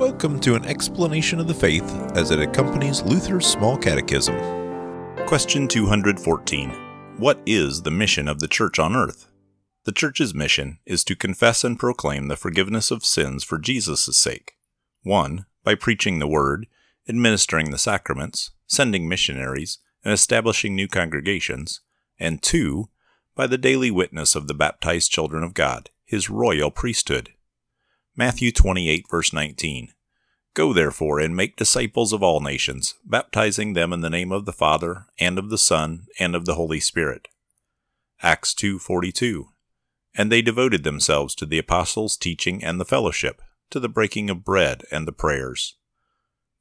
Welcome to an explanation of the faith as it accompanies Luther's Small Catechism. Question 214 What is the mission of the Church on earth? The Church's mission is to confess and proclaim the forgiveness of sins for Jesus' sake. 1. By preaching the Word, administering the sacraments, sending missionaries, and establishing new congregations. And 2. By the daily witness of the baptized children of God, His royal priesthood. Matthew 28, verse 19. Go therefore and make disciples of all nations, baptizing them in the name of the Father, and of the Son, and of the Holy Spirit. Acts 2:42. And they devoted themselves to the apostles' teaching and the fellowship, to the breaking of bread and the prayers.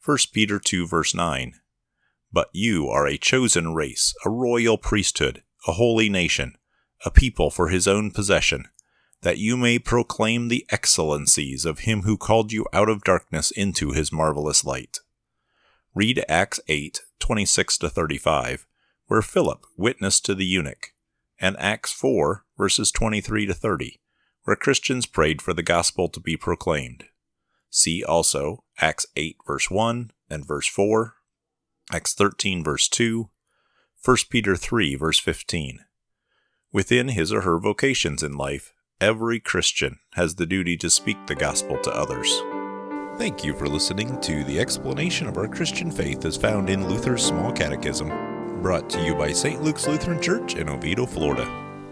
1 Peter 2 verse 9. But you are a chosen race, a royal priesthood, a holy nation, a people for his own possession that you may proclaim the excellencies of him who called you out of darkness into his marvelous light. Read Acts 8, 26 to 35, where Philip witnessed to the eunuch, and Acts 4, verses 23 to 30, where Christians prayed for the gospel to be proclaimed. See also Acts 8, verse 1 and verse 4, Acts 13, verse 2, 1 Peter 3, verse 15. Within his or her vocations in life, Every Christian has the duty to speak the gospel to others. Thank you for listening to the explanation of our Christian faith as found in Luther's Small Catechism, brought to you by St. Luke's Lutheran Church in Oviedo, Florida.